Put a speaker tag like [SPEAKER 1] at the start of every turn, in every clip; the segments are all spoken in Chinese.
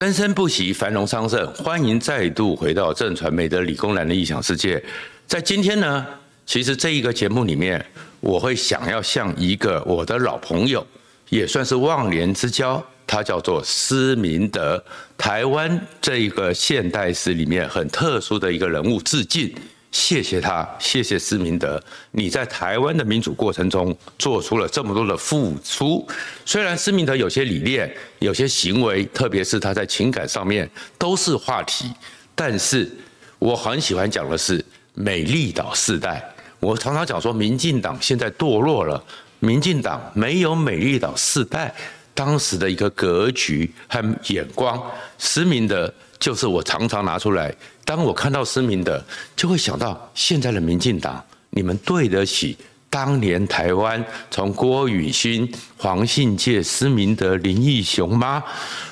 [SPEAKER 1] 生生不息，繁荣昌盛。欢迎再度回到正传媒的理工男的异想世界。在今天呢，其实这一个节目里面，我会想要向一个我的老朋友，也算是忘年之交，他叫做施明德，台湾这一个现代史里面很特殊的一个人物致敬。谢谢他，谢谢施明德，你在台湾的民主过程中做出了这么多的付出。虽然施明德有些理念、有些行为，特别是他在情感上面都是话题，但是我很喜欢讲的是美丽岛世代。我常常讲说，民进党现在堕落了，民进党没有美丽岛世代当时的一个格局和眼光。施明德就是我常常拿出来。当我看到施明德，就会想到现在的民进党，你们对得起当年台湾从郭雨欣、黄信介、施明德、林义雄吗？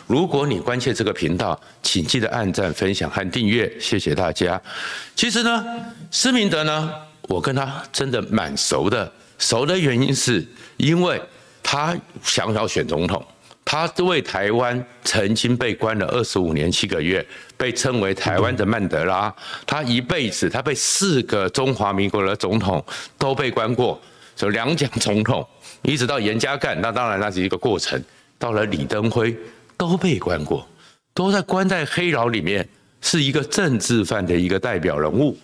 [SPEAKER 1] 如果你关切这个频道，请记得按赞、分享和订阅，谢谢大家。其实呢，施明德呢，我跟他真的蛮熟的，熟的原因是因为他想要选总统。他为台湾曾经被关了二十五年七个月，被称为台湾的曼德拉。他一辈子，他被四个中华民国的总统都被关过，就两蒋总统，一直到严家淦，那当然那是一个过程。到了李登辉都被关过，都在关在黑牢里面，是一个政治犯的一个代表人物，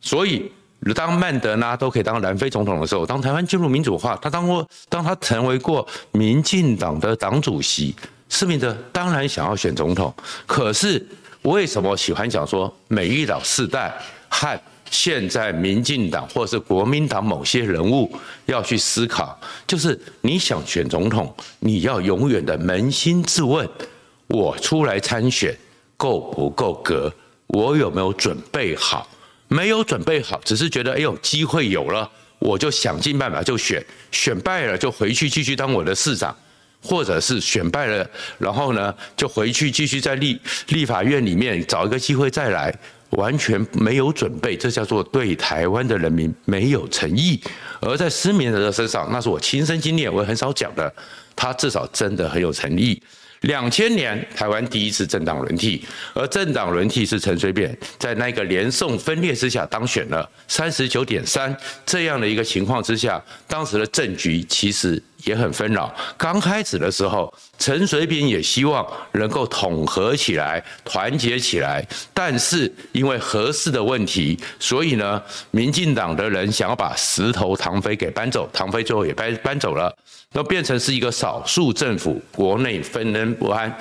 [SPEAKER 1] 所以。当曼德拉都可以当南非总统的时候，当台湾进入民主化，他当过，当他成为过民进党的党主席，施明德当然想要选总统。可是为什么喜欢讲说美丽岛世代和现在民进党或是国民党某些人物要去思考，就是你想选总统，你要永远的扪心自问：我出来参选够不够格？我有没有准备好？没有准备好，只是觉得哎呦，机会有了，我就想尽办法就选，选败了就回去继续当我的市长，或者是选败了，然后呢就回去继续在立立法院里面找一个机会再来，完全没有准备，这叫做对台湾的人民没有诚意。而在施明德的身上，那是我亲身经验，我也很少讲的，他至少真的很有诚意。两千年台湾第一次政党轮替，而政党轮替是陈水扁在那个连宋分裂之下当选了三十九点三这样的一个情况之下，当时的政局其实也很纷扰。刚开始的时候，陈水扁也希望能够统合起来、团结起来，但是因为合适的问题，所以呢，民进党的人想要把石头唐飞给搬走，唐飞最后也搬搬走了。那变成是一个少数政府，国内纷争不安。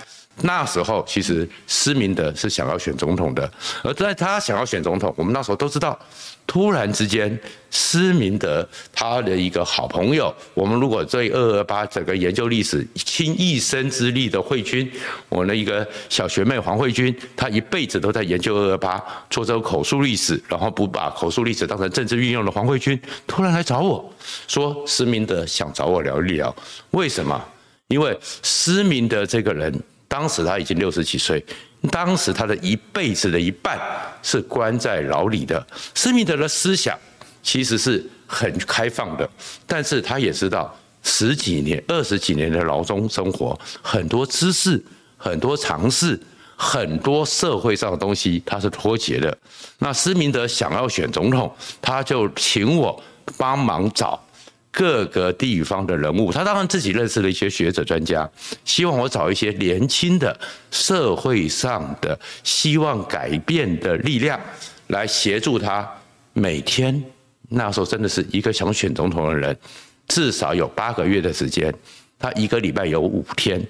[SPEAKER 1] 那时候其实施明德是想要选总统的，而在他想要选总统，我们那时候都知道。突然之间，施明德他的一个好朋友，我们如果对二二八整个研究历史，倾一生之力的慧君，我的一个小学妹黄慧君，她一辈子都在研究二二八，做这个口述历史，然后不把口述历史当成政治运用的黄慧君，突然来找我说，施明德想找我聊一聊，为什么？因为施明德这个人，当时他已经六十几岁。当时他的一辈子的一半是关在牢里的。施密德的思想其实是很开放的，但是他也知道十几年、二十几年的牢中生活，很多知识、很多常识、很多社会上的东西他是脱节的。那施明德想要选总统，他就请我帮忙找。各个地方的人物，他当然自己认识了一些学者专家，希望我找一些年轻的社会上的希望改变的力量来协助他。每天那时候真的是一个想选总统的人，至少有八个月的时间，他一个礼拜有五天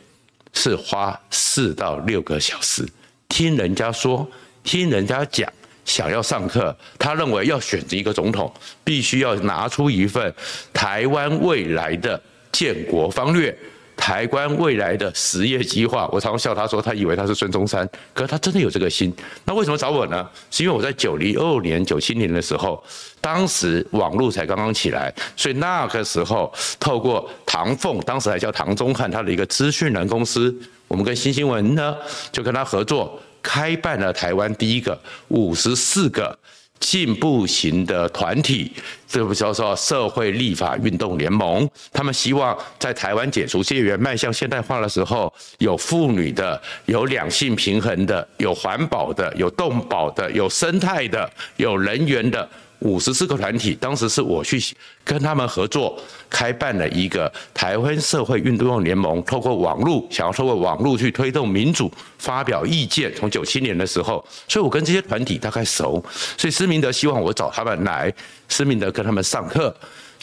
[SPEAKER 1] 是花四到六个小时听人家说，听人家讲。想要上课，他认为要选择一个总统，必须要拿出一份台湾未来的建国方略，台湾未来的实业计划。我常常笑他说，他以为他是孙中山，可是他真的有这个心。那为什么找我呢？是因为我在九零二年、九七年的时候，当时网络才刚刚起来，所以那个时候透过唐凤，当时还叫唐宗汉，他的一个资讯人公司，我们跟新新闻呢就跟他合作。开办了台湾第一个五十四个进步型的团体，这个叫做社会立法运动联盟。他们希望在台湾解除戒严、迈向现代化的时候，有妇女的、有两性平衡的、有环保的、有动保的、有生态的、有人员的。五十四个团体，当时是我去跟他们合作，开办了一个台湾社会运动联盟，透过网络，想要透过网络去推动民主，发表意见。从九七年的时候，所以我跟这些团体大概熟，所以施明德希望我找他们来，施明德跟他们上课。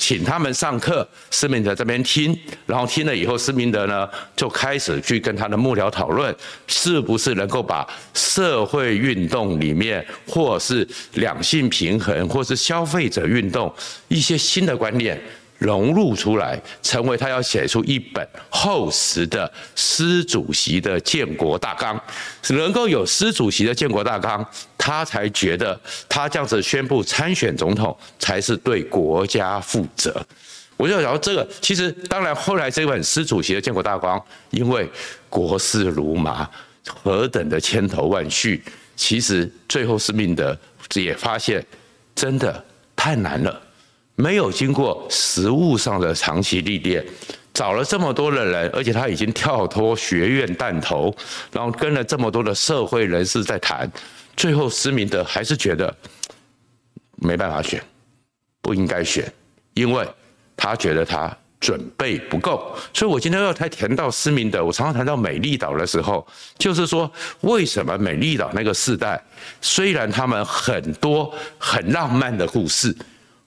[SPEAKER 1] 请他们上课，施明德这边听，然后听了以后，施明德呢就开始去跟他的幕僚讨论，是不是能够把社会运动里面，或是两性平衡，或是消费者运动一些新的观念。融入出来，成为他要写出一本厚实的施主席的建国大纲，能够有施主席的建国大纲，他才觉得他这样子宣布参选总统才是对国家负责。我就想到这个，其实当然后来这本施主席的建国大纲，因为国事如麻，何等的千头万绪，其实最后是命德也发现，真的太难了。没有经过实务上的长期历练，找了这么多的人，而且他已经跳脱学院弹头，然后跟了这么多的社会人士在谈，最后施明德还是觉得没办法选，不应该选，因为他觉得他准备不够。所以我今天要谈谈到施明德，我常常谈到美丽岛的时候，就是说为什么美丽岛那个世代，虽然他们很多很浪漫的故事。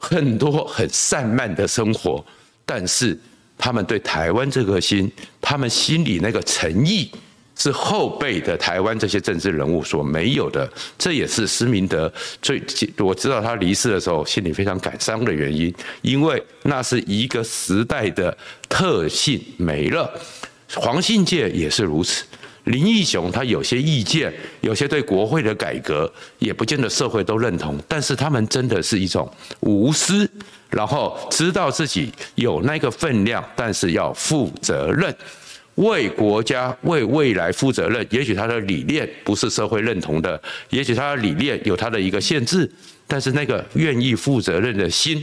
[SPEAKER 1] 很多很散漫的生活，但是他们对台湾这颗心，他们心里那个诚意，是后辈的台湾这些政治人物所没有的。这也是施明德最我知道他离世的时候，心里非常感伤的原因，因为那是一个时代的特性没了。黄信介也是如此。林义雄他有些意见，有些对国会的改革也不见得社会都认同，但是他们真的是一种无私，然后知道自己有那个分量，但是要负责任，为国家为未来负责任。也许他的理念不是社会认同的，也许他的理念有他的一个限制，但是那个愿意负责任的心，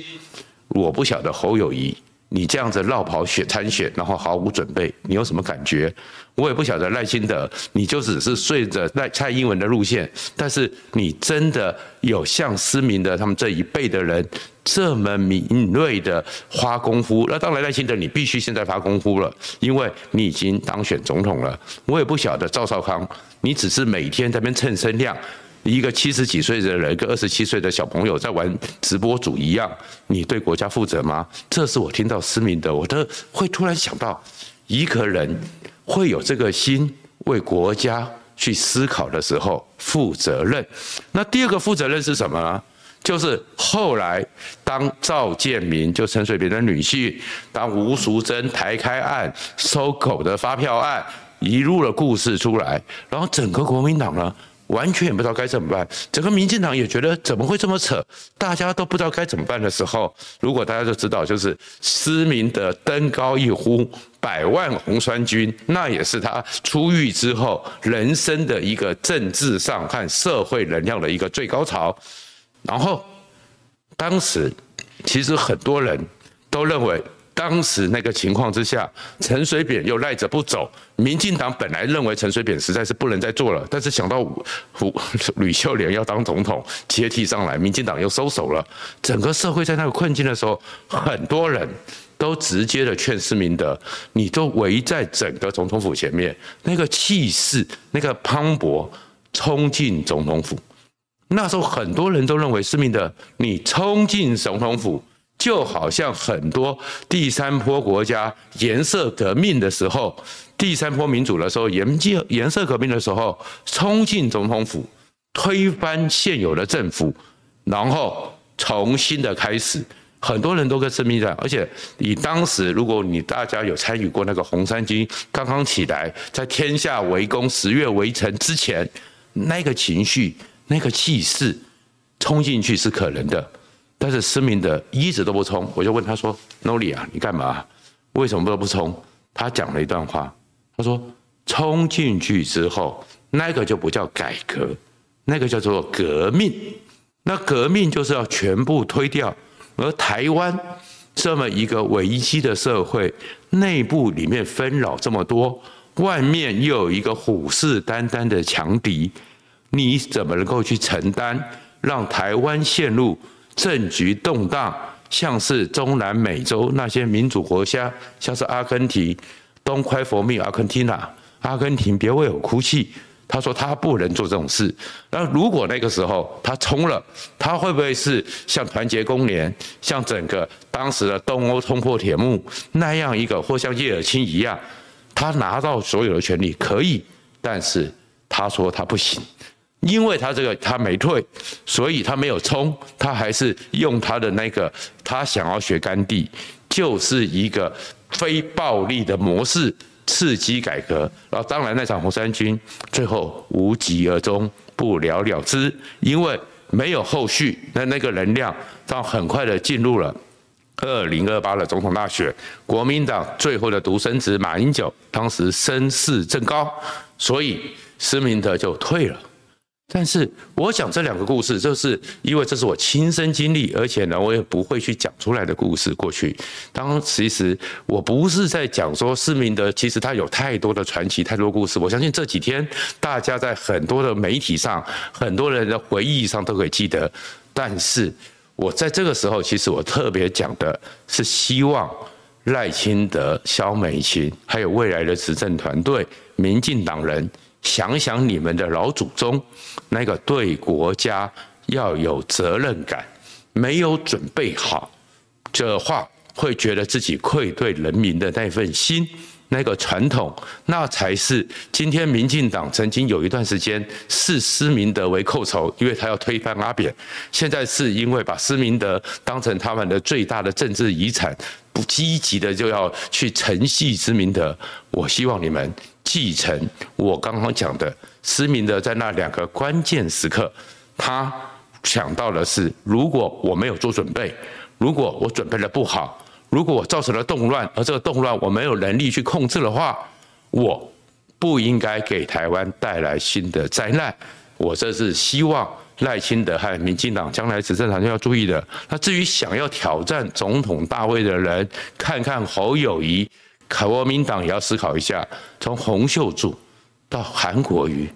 [SPEAKER 1] 我不晓得侯友谊。你这样子落跑选参选，然后毫无准备，你有什么感觉？我也不晓得赖清德，你就只是顺着赖蔡英文的路线，但是你真的有像思明德他们这一辈的人这么敏锐的花功夫？那当然赖清德，你必须现在花功夫了，因为你已经当选总统了。我也不晓得赵少康，你只是每天在那边蹭声量。一个七十几岁的人，跟二十七岁的小朋友在玩直播主一样，你对国家负责吗？这是我听到失明的，我都会突然想到，一个人会有这个心为国家去思考的时候，负责任。那第二个负责任是什么呢？就是后来当赵建铭就陈水扁的女婿，当吴淑珍台开案收狗的发票案一路的故事出来，然后整个国民党呢？完全也不知道该怎么办，整个民进党也觉得怎么会这么扯，大家都不知道该怎么办的时候，如果大家都知道，就是失明的登高一呼，百万红衫军，那也是他出狱之后人生的一个政治上和社会能量的一个最高潮。然后，当时其实很多人都认为。当时那个情况之下，陈水扁又赖着不走。民进党本来认为陈水扁实在是不能再做了，但是想到胡 吕秀莲要当总统接替上来，民进党又收手了。整个社会在那个困境的时候，很多人都直接的劝施明德，你都围在整个总统府前面，那个气势、那个磅礴，冲进总统府。那时候很多人都认为施明德，你冲进总统府。就好像很多第三波国家颜色革命的时候，第三波民主的时候，颜颜色革命的时候，冲进总统府，推翻现有的政府，然后重新的开始。很多人都跟施明德，而且你当时，如果你大家有参与过那个红衫军刚刚起来，在天下围攻十月围城之前，那个情绪、那个气势，冲进去是可能的。但是施明德一直都不冲，我就问他说：“Noli 啊，你干嘛？为什么都不冲？”他讲了一段话，他说：“冲进去之后，那个就不叫改革，那个叫做革命。那革命就是要全部推掉。而台湾这么一个危机的社会，内部里面纷扰这么多，外面又有一个虎视眈眈的强敌，你怎么能够去承担，让台湾陷入政局动荡？像是中南美洲那些民主国家，像是阿根廷，Don't cry for me，阿根廷，阿根廷别为我哭泣。他说他不能做这种事。那如果那个时候他冲了，他会不会是像团结公联，像整个当时的东欧冲破铁幕那样一个，或像叶尔钦一样，他拿到所有的权利可以，但是他说他不行。因为他这个他没退，所以他没有冲，他还是用他的那个他想要学甘地，就是一个非暴力的模式刺激改革。然后当然那场红衫军最后无疾而终，不了了之，因为没有后续。那那个能量，到很快的进入了二零二八的总统大选，国民党最后的独生子马英九当时声势正高，所以施明德就退了。但是我讲这两个故事，就是因为这是我亲身经历，而且呢，我也不会去讲出来的故事。过去，当其实我不是在讲说施明德，其实他有太多的传奇，太多故事。我相信这几天大家在很多的媒体上，很多人的回忆上都可以记得。但是我在这个时候，其实我特别讲的是希望赖清德、萧美琴，还有未来的执政团队、民进党人。想想你们的老祖宗，那个对国家要有责任感，没有准备好这话，会觉得自己愧对人民的那份心，那个传统，那才是今天民进党曾经有一段时间视施明德为寇仇，因为他要推翻阿扁，现在是因为把施明德当成他们的最大的政治遗产，不积极的就要去承继施明德。我希望你们。继承我刚刚讲的，施明德在那两个关键时刻，他想到的是：如果我没有做准备，如果我准备的不好，如果我造成了动乱，而这个动乱我没有能力去控制的话，我不应该给台湾带来新的灾难。我这是希望赖清德和民进党将来执政团队要注意的。那至于想要挑战总统大位的人，看看侯友谊。国民党也要思考一下，从洪秀柱到韩国瑜，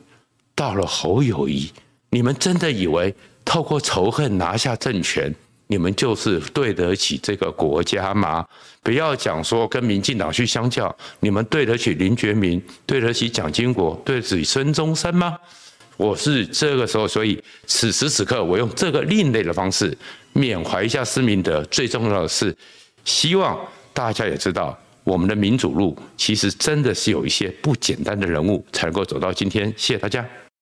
[SPEAKER 1] 到了侯友谊，你们真的以为透过仇恨拿下政权，你们就是对得起这个国家吗？不要讲说跟民进党去相较，你们对得起林觉民，对得起蒋经国，对得起孙中山吗？我是这个时候，所以此时此刻，我用这个另类的方式缅怀一下施明德。最重要的是，希望大家也知道。我们的民主路其实真的是有一些不简单的人物才能够走到今天。谢谢大家。